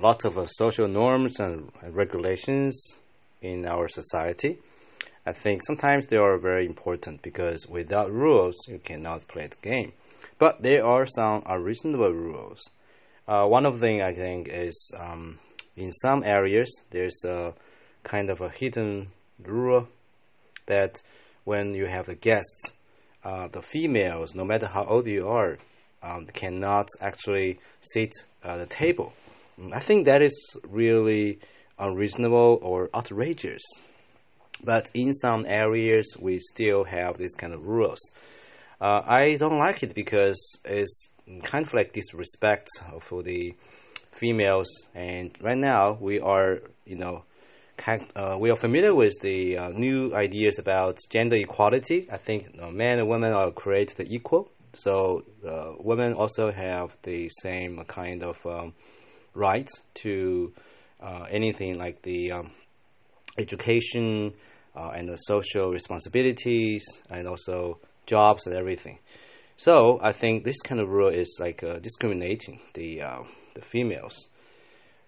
lots of uh, social norms and regulations in our society. I think sometimes they are very important because without rules, you cannot play the game. But there are some unreasonable rules. Uh, one of them I think is um, in some areas there's a kind of a hidden rule that when you have the guests, uh, the females, no matter how old you are, um, cannot actually sit at the table. I think that is really unreasonable or outrageous. But in some areas, we still have these kind of rules. Uh, I don't like it because it's kind of like disrespect for the females. And right now, we are, you know, uh, we are familiar with the uh, new ideas about gender equality. I think men and women are created equal, so uh, women also have the same kind of um, rights to uh, anything like the um, education uh, and the social responsibilities and also jobs and everything. So I think this kind of rule is like uh, discriminating the uh, the females.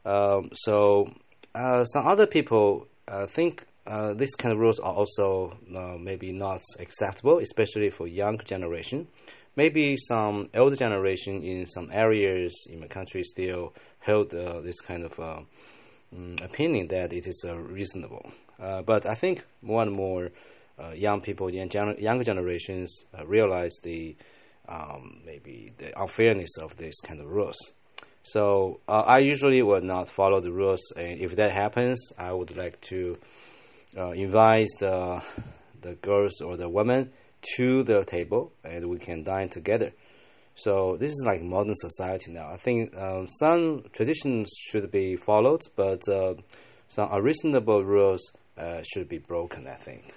Um, so uh, some other people uh, think uh, these kind of rules are also maybe not acceptable, especially for young generation. Maybe some older generation in some areas in the country still hold this kind of um, opinion that it is reasonable. but I think more and more uh, young people, young younger generations uh, realize the um, maybe the unfairness of this kind of rules. So uh, I usually will not follow the rules, and if that happens, I would like to uh, invite the the girls or the women to the table, and we can dine together. So this is like modern society now. I think um, some traditions should be followed, but uh, some unreasonable rules uh, should be broken. I think.